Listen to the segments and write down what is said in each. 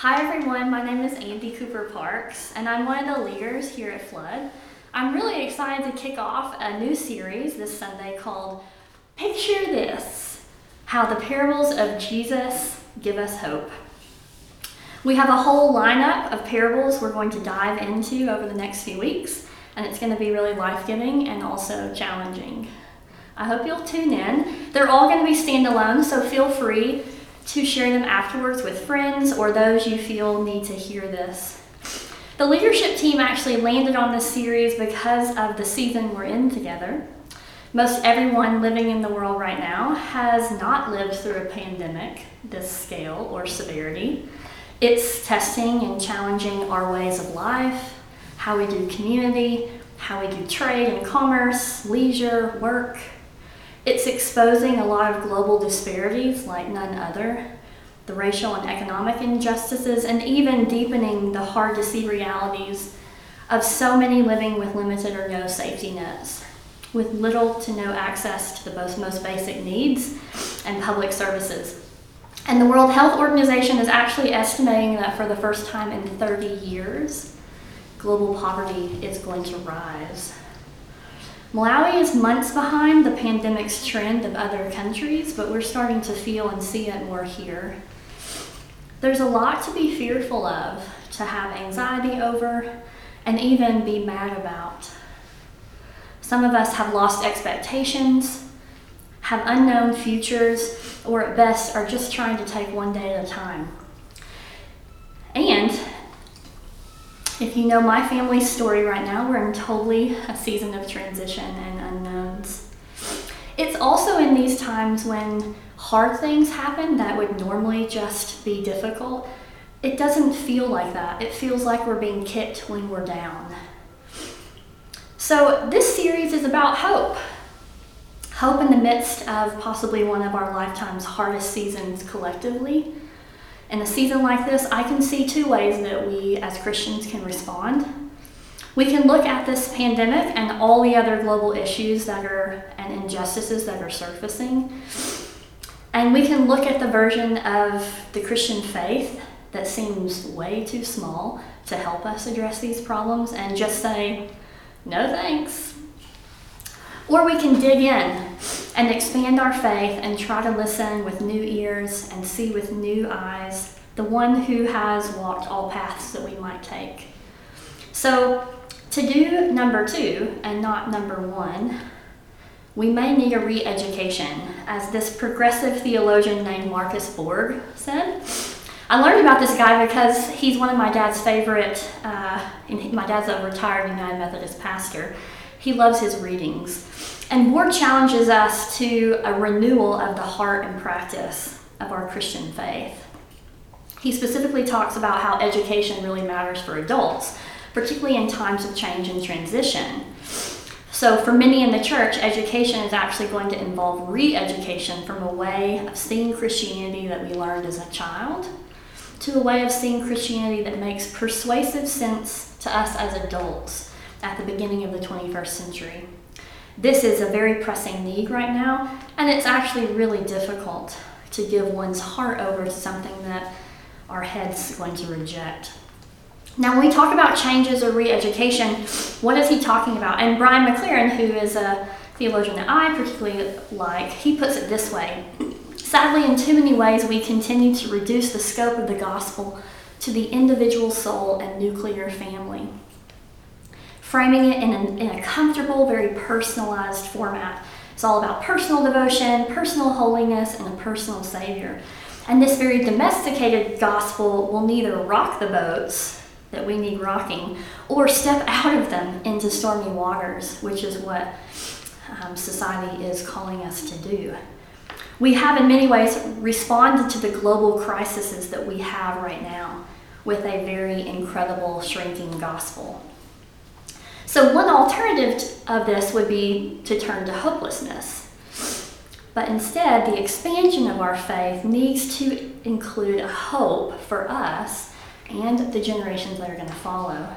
Hi everyone, my name is Andy Cooper Parks, and I'm one of the leaders here at Flood. I'm really excited to kick off a new series this Sunday called Picture This How the Parables of Jesus Give Us Hope. We have a whole lineup of parables we're going to dive into over the next few weeks, and it's going to be really life giving and also challenging. I hope you'll tune in. They're all going to be standalone, so feel free to share them afterwards with friends or those you feel need to hear this. The leadership team actually landed on this series because of the season we're in together. Most everyone living in the world right now has not lived through a pandemic this scale or severity. It's testing and challenging our ways of life, how we do community, how we do trade and commerce, leisure, work. It's exposing a lot of global disparities like none other, the racial and economic injustices, and even deepening the hard to see realities of so many living with limited or no safety nets, with little to no access to the most, most basic needs and public services. And the World Health Organization is actually estimating that for the first time in 30 years, global poverty is going to rise. Malawi is months behind the pandemic's trend of other countries, but we're starting to feel and see it more here. There's a lot to be fearful of, to have anxiety over, and even be mad about. Some of us have lost expectations, have unknown futures, or at best are just trying to take one day at a time. And if you know my family's story right now, we're in totally a season of transition and unknowns. It's also in these times when hard things happen that would normally just be difficult. It doesn't feel like that. It feels like we're being kicked when we're down. So, this series is about hope. Hope in the midst of possibly one of our lifetime's hardest seasons collectively in a season like this, I can see two ways that we as Christians can respond. We can look at this pandemic and all the other global issues that are and injustices that are surfacing. And we can look at the version of the Christian faith that seems way too small to help us address these problems and just say, no thanks. Or we can dig in and expand our faith and try to listen with new ears and see with new eyes the one who has walked all paths that we might take. So, to do number two and not number one, we may need a re education, as this progressive theologian named Marcus Borg said. I learned about this guy because he's one of my dad's favorite, uh, my dad's a retired United Methodist pastor. He loves his readings. And Borg challenges us to a renewal of the heart and practice of our Christian faith. He specifically talks about how education really matters for adults, particularly in times of change and transition. So, for many in the church, education is actually going to involve re education from a way of seeing Christianity that we learned as a child to a way of seeing Christianity that makes persuasive sense to us as adults at the beginning of the 21st century. This is a very pressing need right now, and it's actually really difficult to give one's heart over to something that our head's going to reject. Now, when we talk about changes or re education, what is he talking about? And Brian McLaren, who is a theologian that I particularly like, he puts it this way Sadly, in too many ways, we continue to reduce the scope of the gospel to the individual soul and nuclear family framing it in a, in a comfortable, very personalized format. It's all about personal devotion, personal holiness, and a personal Savior. And this very domesticated gospel will neither rock the boats that we need rocking or step out of them into stormy waters, which is what um, society is calling us to do. We have, in many ways, responded to the global crises that we have right now with a very incredible shrinking gospel. So, one alternative of this would be to turn to hopelessness. But instead, the expansion of our faith needs to include a hope for us and the generations that are going to follow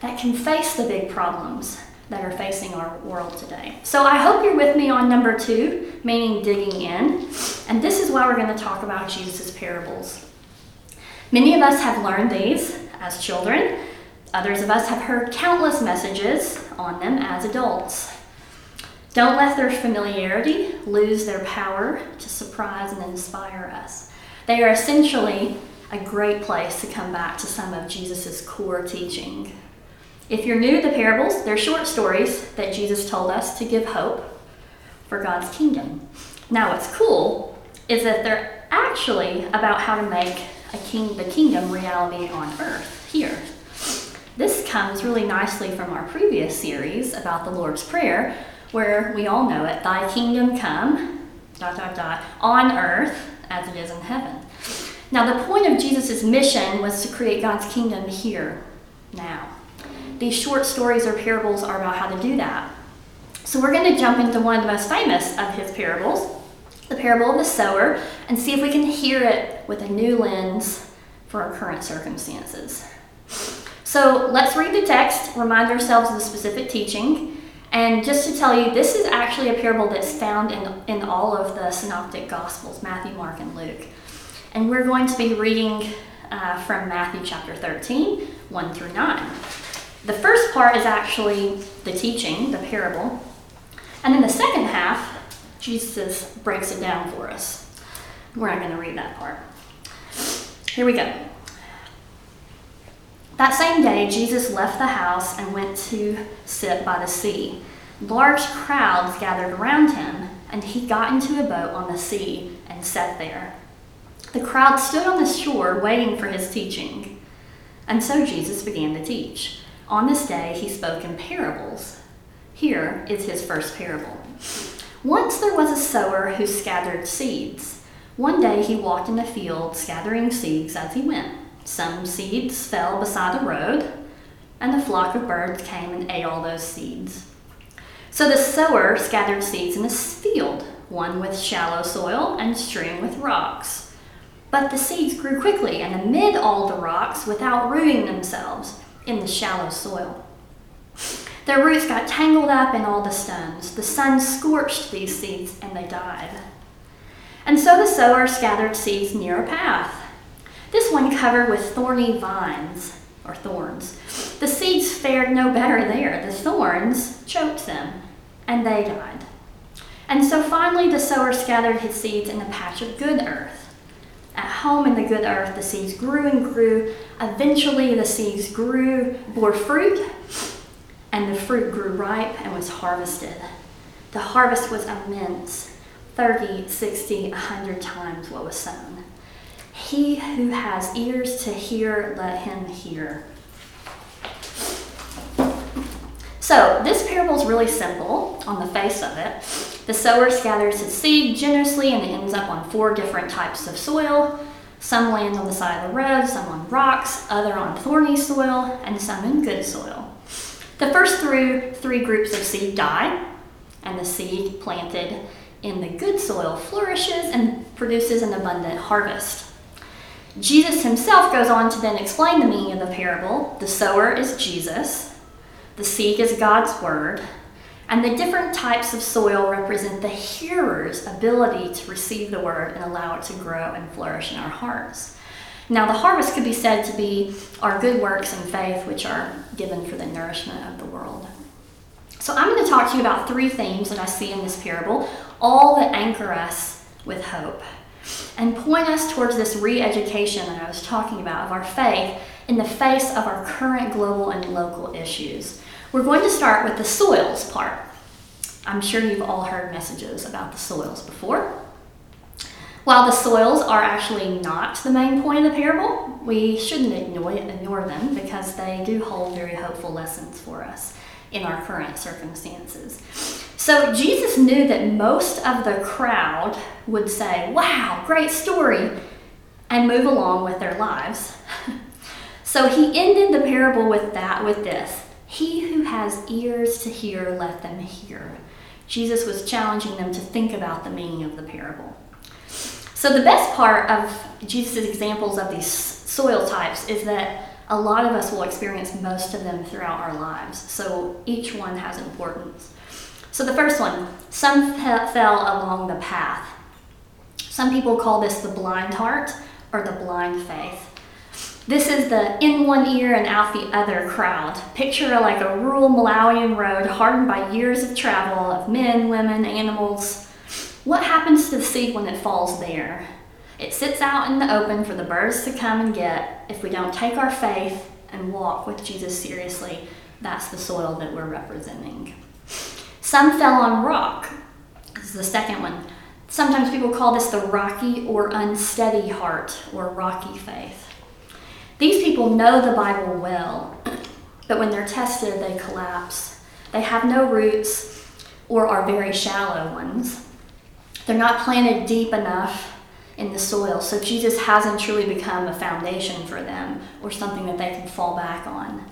that can face the big problems that are facing our world today. So I hope you're with me on number two, meaning digging in. And this is why we're going to talk about Jesus' parables. Many of us have learned these as children. Others of us have heard countless messages on them as adults. Don't let their familiarity lose their power to surprise and inspire us. They are essentially a great place to come back to some of Jesus' core teaching. If you're new to the parables, they're short stories that Jesus told us to give hope for God's kingdom. Now, what's cool is that they're actually about how to make king, the kingdom reality on earth comes really nicely from our previous series about the Lord's Prayer, where we all know it Thy kingdom come, dot, dot, dot, on earth as it is in heaven. Now, the point of Jesus' mission was to create God's kingdom here, now. These short stories or parables are about how to do that. So, we're going to jump into one of the most famous of his parables, the parable of the sower, and see if we can hear it with a new lens for our current circumstances. So, let's read the text, remind ourselves of the specific teaching, and just to tell you, this is actually a parable that's found in, in all of the synoptic gospels Matthew, Mark, and Luke. And we're going to be reading uh, from Matthew chapter 13, 1 through 9. The first part is actually the teaching, the parable. And then the second half, Jesus breaks it down for us. We're not going to read that part. Here we go. That same day, Jesus left the house and went to sit by the sea. Large crowds gathered around him, and he got into a boat on the sea and sat there. The crowd stood on the shore waiting for his teaching. And so Jesus began to teach. On this day, he spoke in parables. Here is his first parable. Once there was a sower who scattered seeds. One day he walked in a field, scattering seeds as he went. Some seeds fell beside the road, and a flock of birds came and ate all those seeds. So the sower scattered seeds in a field, one with shallow soil and strewn with rocks. But the seeds grew quickly and amid all the rocks without rooting themselves in the shallow soil. Their roots got tangled up in all the stones. The sun scorched these seeds and they died. And so the sower scattered seeds near a path this one covered with thorny vines, or thorns. The seeds fared no better there. The thorns choked them, and they died. And so finally the sower scattered his seeds in a patch of good earth. At home in the good earth, the seeds grew and grew. Eventually, the seeds grew, bore fruit, and the fruit grew ripe and was harvested. The harvest was immense 30, 60, 100 times what was sown. He who has ears to hear, let him hear. So, this parable is really simple on the face of it. The sower scatters his seed generously and it ends up on four different types of soil. Some land on the side of the road, some on rocks, other on thorny soil, and some in good soil. The first three, three groups of seed die, and the seed planted in the good soil flourishes and produces an abundant harvest. Jesus himself goes on to then explain the meaning of the parable. The sower is Jesus, the seed is God's word, and the different types of soil represent the hearer's ability to receive the word and allow it to grow and flourish in our hearts. Now, the harvest could be said to be our good works and faith, which are given for the nourishment of the world. So, I'm going to talk to you about three themes that I see in this parable, all that anchor us with hope and point us towards this re education that I was talking about of our faith in the face of our current global and local issues. We're going to start with the soils part. I'm sure you've all heard messages about the soils before. While the soils are actually not the main point of the parable, we shouldn't ignore, ignore them because they do hold very hopeful lessons for us in our current circumstances. So Jesus knew that most of the crowd would say, Wow, great story, and move along with their lives. so he ended the parable with that, with this He who has ears to hear, let them hear. Jesus was challenging them to think about the meaning of the parable. So, the best part of Jesus' examples of these soil types is that a lot of us will experience most of them throughout our lives. So, each one has importance. So, the first one some fell along the path. Some people call this the blind heart or the blind faith. This is the in one ear and out the other crowd. Picture like a rural Malawian road hardened by years of travel of men, women, animals. What happens to the seed when it falls there? It sits out in the open for the birds to come and get if we don't take our faith and walk with Jesus seriously. That's the soil that we're representing. Some fell on rock. This is the second one. Sometimes people call this the rocky or unsteady heart or rocky faith. These people know the Bible well, but when they're tested, they collapse. They have no roots or are very shallow ones. They're not planted deep enough in the soil, so Jesus hasn't truly become a foundation for them or something that they can fall back on.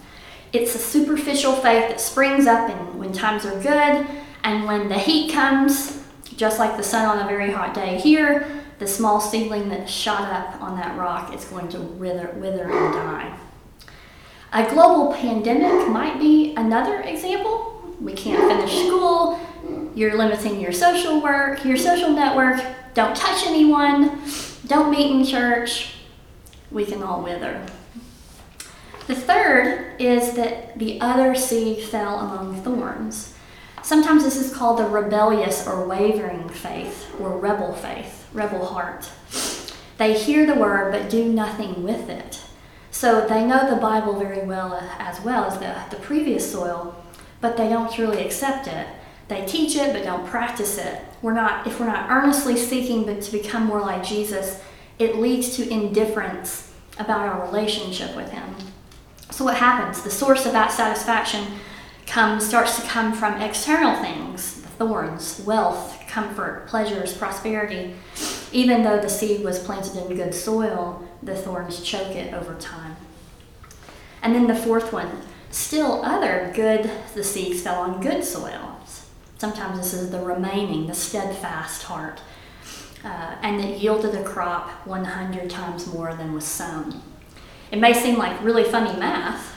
It's a superficial faith that springs up in, when times are good and when the heat comes, just like the sun on a very hot day here, the small seedling that shot up on that rock is going to wither, wither and die. A global pandemic might be another example. We can't finish school. You're limiting your social work, your social network. Don't touch anyone. Don't meet in church. We can all wither. The third is that the other seed fell among thorns. Sometimes this is called the rebellious or wavering faith or rebel faith, rebel heart. They hear the word but do nothing with it. So they know the Bible very well as well as the, the previous soil, but they don't truly accept it. They teach it but don't practice it. We're not if we're not earnestly seeking but to become more like Jesus, it leads to indifference about our relationship with him. So what happens? The source of that satisfaction comes starts to come from external things, the thorns, wealth, comfort, pleasures, prosperity. Even though the seed was planted in good soil, the thorns choke it over time. And then the fourth one, still other good, the seeds fell on good soil. Sometimes this is the remaining, the steadfast heart, uh, and it yielded a crop 100 times more than was sown. It may seem like really funny math,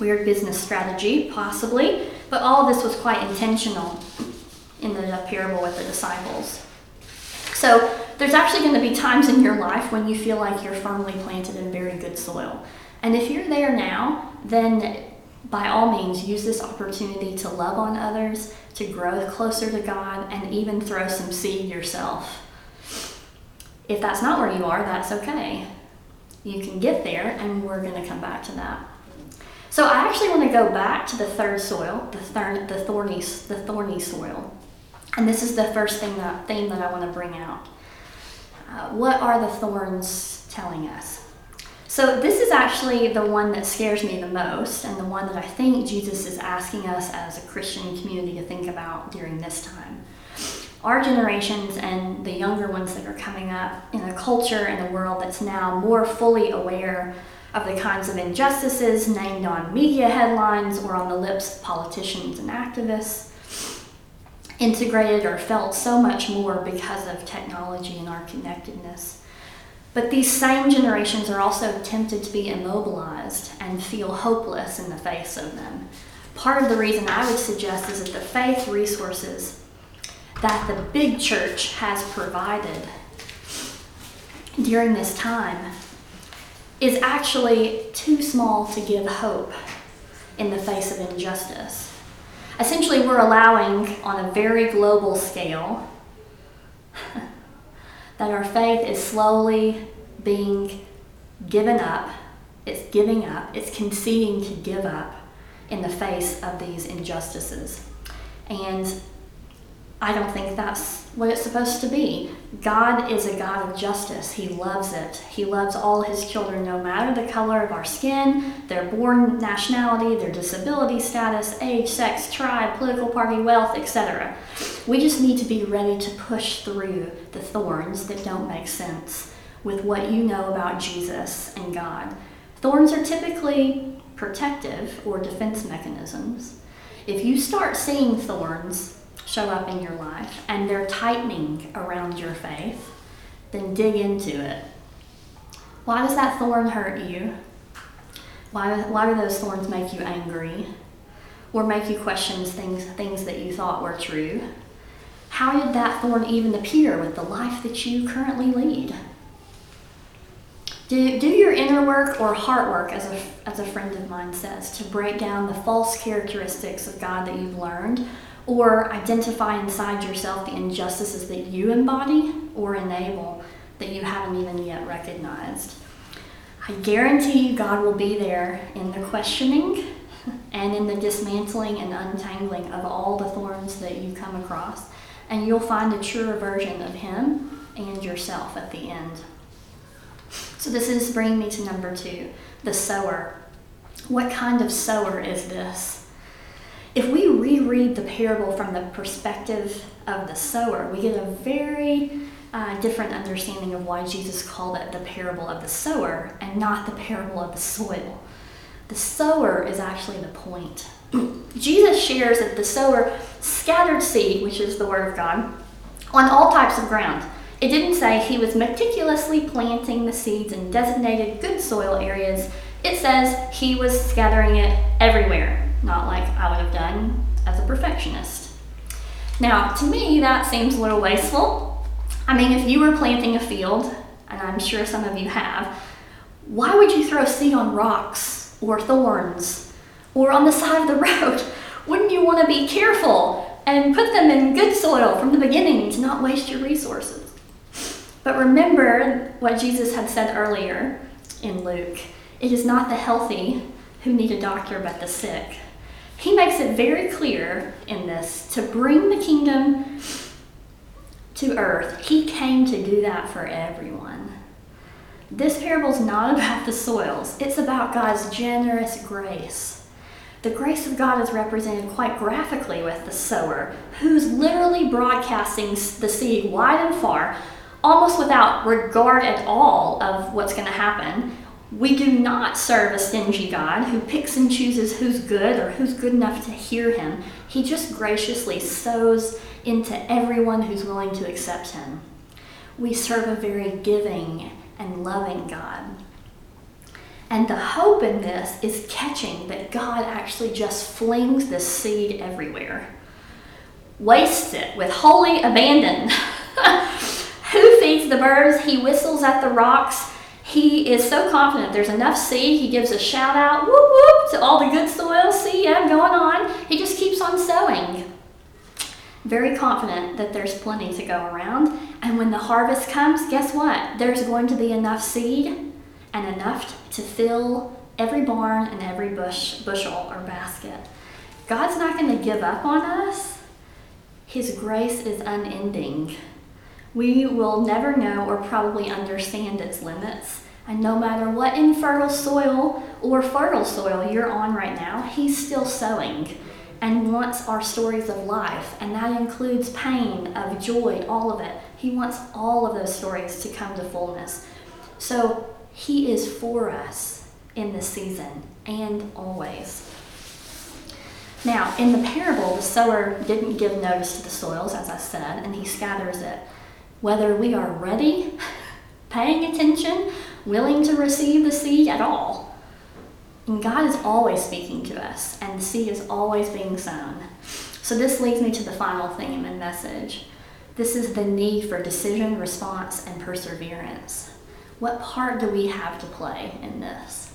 weird business strategy, possibly, but all of this was quite intentional in the parable with the disciples. So there's actually going to be times in your life when you feel like you're firmly planted in very good soil. And if you're there now, then by all means use this opportunity to love on others, to grow closer to God, and even throw some seed yourself. If that's not where you are, that's okay. You can get there, and we're going to come back to that. So I actually want to go back to the third soil, the, thorn, the thorny, the thorny soil, and this is the first thing that theme that I want to bring out. Uh, what are the thorns telling us? So this is actually the one that scares me the most, and the one that I think Jesus is asking us as a Christian community to think about during this time. Our generations and the younger ones that are coming up in a culture and a world that's now more fully aware of the kinds of injustices named on media headlines or on the lips of politicians and activists, integrated or felt so much more because of technology and our connectedness. But these same generations are also tempted to be immobilized and feel hopeless in the face of them. Part of the reason I would suggest is that the faith resources that the big church has provided during this time is actually too small to give hope in the face of injustice. Essentially, we're allowing on a very global scale that our faith is slowly being given up, it's giving up, it's conceding to give up in the face of these injustices. And I don't think that's what it's supposed to be. God is a God of justice. He loves it. He loves all his children, no matter the color of our skin, their born nationality, their disability status, age, sex, tribe, political party, wealth, etc. We just need to be ready to push through the thorns that don't make sense with what you know about Jesus and God. Thorns are typically protective or defense mechanisms. If you start seeing thorns, show up in your life and they're tightening around your faith, then dig into it. Why does that thorn hurt you? Why, why do those thorns make you angry or make you question things, things that you thought were true? How did that thorn even appear with the life that you currently lead? Do, do your inner work or heart work, as a, as a friend of mine says, to break down the false characteristics of God that you've learned, or identify inside yourself the injustices that you embody or enable that you haven't even yet recognized. I guarantee you God will be there in the questioning and in the dismantling and untangling of all the thorns that you come across, and you'll find a truer version of Him and yourself at the end. So this is bringing me to number two, the sower. What kind of sower is this? If we reread the parable from the perspective of the sower, we get a very uh, different understanding of why Jesus called it the parable of the sower and not the parable of the soil. The sower is actually the point. Jesus shares that the sower scattered seed, which is the word of God, on all types of ground. It didn't say he was meticulously planting the seeds in designated good soil areas. It says he was scattering it everywhere, not like I would have done as a perfectionist. Now, to me, that seems a little wasteful. I mean, if you were planting a field, and I'm sure some of you have, why would you throw seed on rocks or thorns or on the side of the road? Wouldn't you want to be careful and put them in good soil from the beginning to not waste your resources? But remember what Jesus had said earlier in Luke it is not the healthy who need a doctor, but the sick. He makes it very clear in this to bring the kingdom to earth. He came to do that for everyone. This parable is not about the soils, it's about God's generous grace. The grace of God is represented quite graphically with the sower, who's literally broadcasting the seed wide and far almost without regard at all of what's going to happen. We do not serve a stingy God who picks and chooses who's good or who's good enough to hear him. He just graciously sows into everyone who's willing to accept him. We serve a very giving and loving God. And the hope in this is catching that God actually just flings this seed everywhere, wastes it with holy abandon. Who feeds the birds? He whistles at the rocks. He is so confident there's enough seed. He gives a shout out, whoop whoop, to all the good soil. See, I'm going on. He just keeps on sowing. Very confident that there's plenty to go around. And when the harvest comes, guess what? There's going to be enough seed and enough to fill every barn and every bush, bushel or basket. God's not going to give up on us. His grace is unending. We will never know or probably understand its limits. And no matter what infertile soil or fertile soil you're on right now, He's still sowing and wants our stories of life. And that includes pain, of joy, all of it. He wants all of those stories to come to fullness. So He is for us in this season and always. Now, in the parable, the sower didn't give notice to the soils, as I said, and he scatters it whether we are ready, paying attention, willing to receive the seed at all. And God is always speaking to us, and the seed is always being sown. So, this leads me to the final theme and message. This is the need for decision, response, and perseverance. What part do we have to play in this?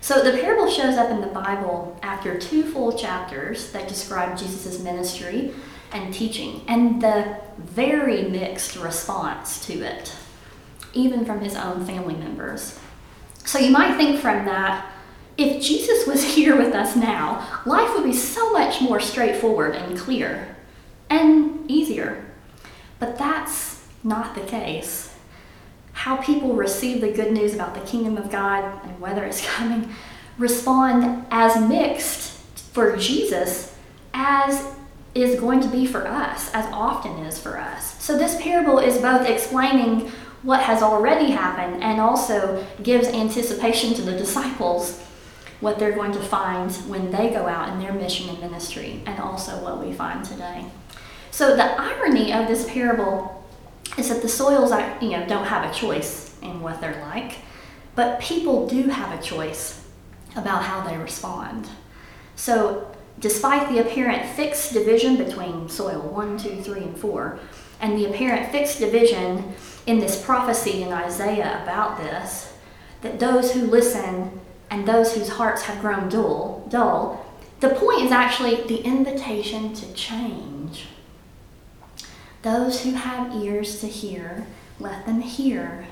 So, the parable shows up in the Bible after two full chapters that describe Jesus' ministry and teaching, and the very mixed response to it, even from his own family members. So you might think from that, if Jesus was here with us now, life would be so much more straightforward and clear and easier. But that's not the case. How people receive the good news about the kingdom of God and whether it's coming respond as mixed for Jesus as is going to be for us, as often is for us. So this parable is both explaining what has already happened and also gives anticipation to the disciples what they're going to find when they go out in their mission and ministry, and also what we find today. So the irony of this parable is that the soils you know don't have a choice in what they're like, but people do have a choice about how they respond. So despite the apparent fixed division between soil 1, 2, 3, and 4, and the apparent fixed division in this prophecy in Isaiah about this, that those who listen and those whose hearts have grown dull, dull, the point is actually the invitation to change. Those who have ears to hear, let them hear.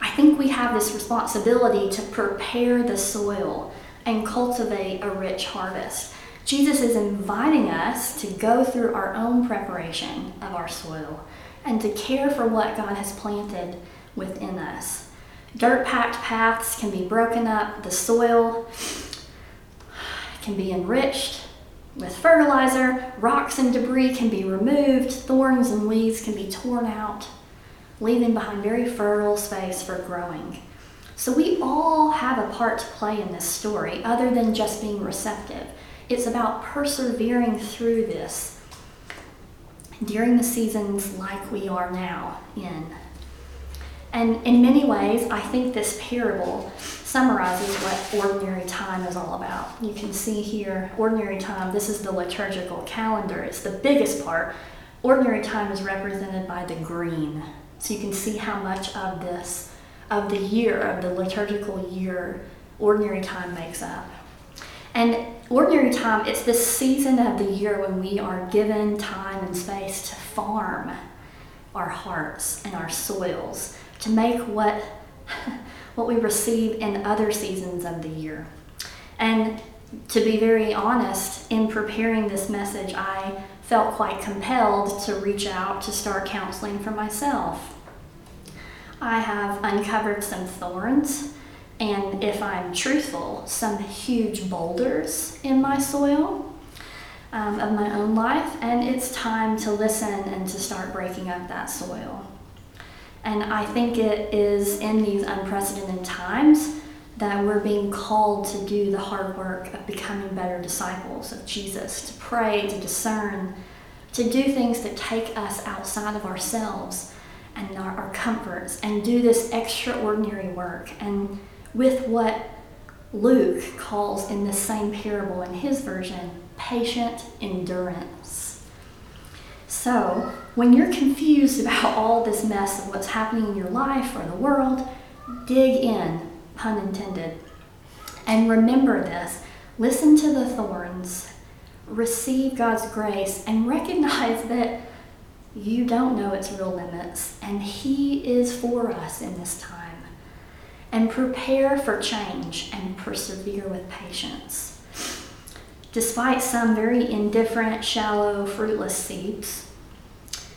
I think we have this responsibility to prepare the soil and cultivate a rich harvest. Jesus is inviting us to go through our own preparation of our soil and to care for what God has planted within us. Dirt packed paths can be broken up, the soil can be enriched with fertilizer, rocks and debris can be removed, thorns and weeds can be torn out, leaving behind very fertile space for growing. So we all have a part to play in this story other than just being receptive. It's about persevering through this during the seasons like we are now in. And in many ways, I think this parable summarizes what ordinary time is all about. You can see here, ordinary time, this is the liturgical calendar, it's the biggest part. Ordinary time is represented by the green. So you can see how much of this, of the year, of the liturgical year, ordinary time makes up. And ordinary time, it's this season of the year when we are given time and space to farm our hearts and our soils to make what what we receive in other seasons of the year. And to be very honest, in preparing this message, I felt quite compelled to reach out to start counseling for myself. I have uncovered some thorns, and if I'm truthful, some huge boulders in my soil um, of my own life, and it's time to listen and to start breaking up that soil. And I think it is in these unprecedented times that we're being called to do the hard work of becoming better disciples of Jesus, to pray, to discern, to do things that take us outside of ourselves and our, our comforts, and do this extraordinary work. And with what Luke calls in this same parable in his version, patient endurance. So, when you're confused about all this mess of what's happening in your life or the world, dig in, pun intended. And remember this listen to the thorns, receive God's grace, and recognize that you don't know its real limits, and He is for us in this time. And prepare for change and persevere with patience. Despite some very indifferent, shallow, fruitless seeds,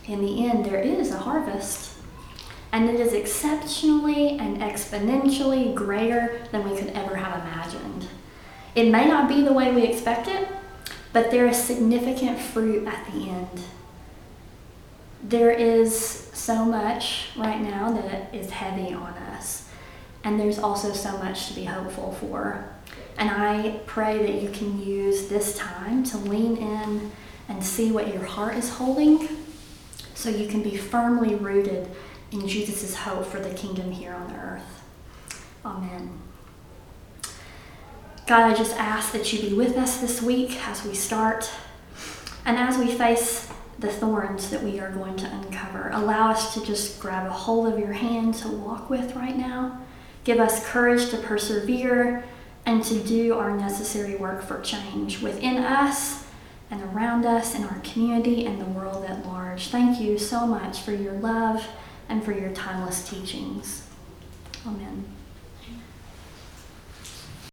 in the end, there is a harvest. And it is exceptionally and exponentially greater than we could ever have imagined. It may not be the way we expect it, but there is significant fruit at the end. There is so much right now that is heavy on us, and there's also so much to be hopeful for. And I pray that you can use this time to lean in and see what your heart is holding so you can be firmly rooted in Jesus' hope for the kingdom here on earth. Amen. God, I just ask that you be with us this week as we start and as we face the thorns that we are going to uncover. Allow us to just grab a hold of your hand to walk with right now. Give us courage to persevere and to do our necessary work for change within us and around us in our community and the world at large. Thank you so much for your love and for your timeless teachings. Amen.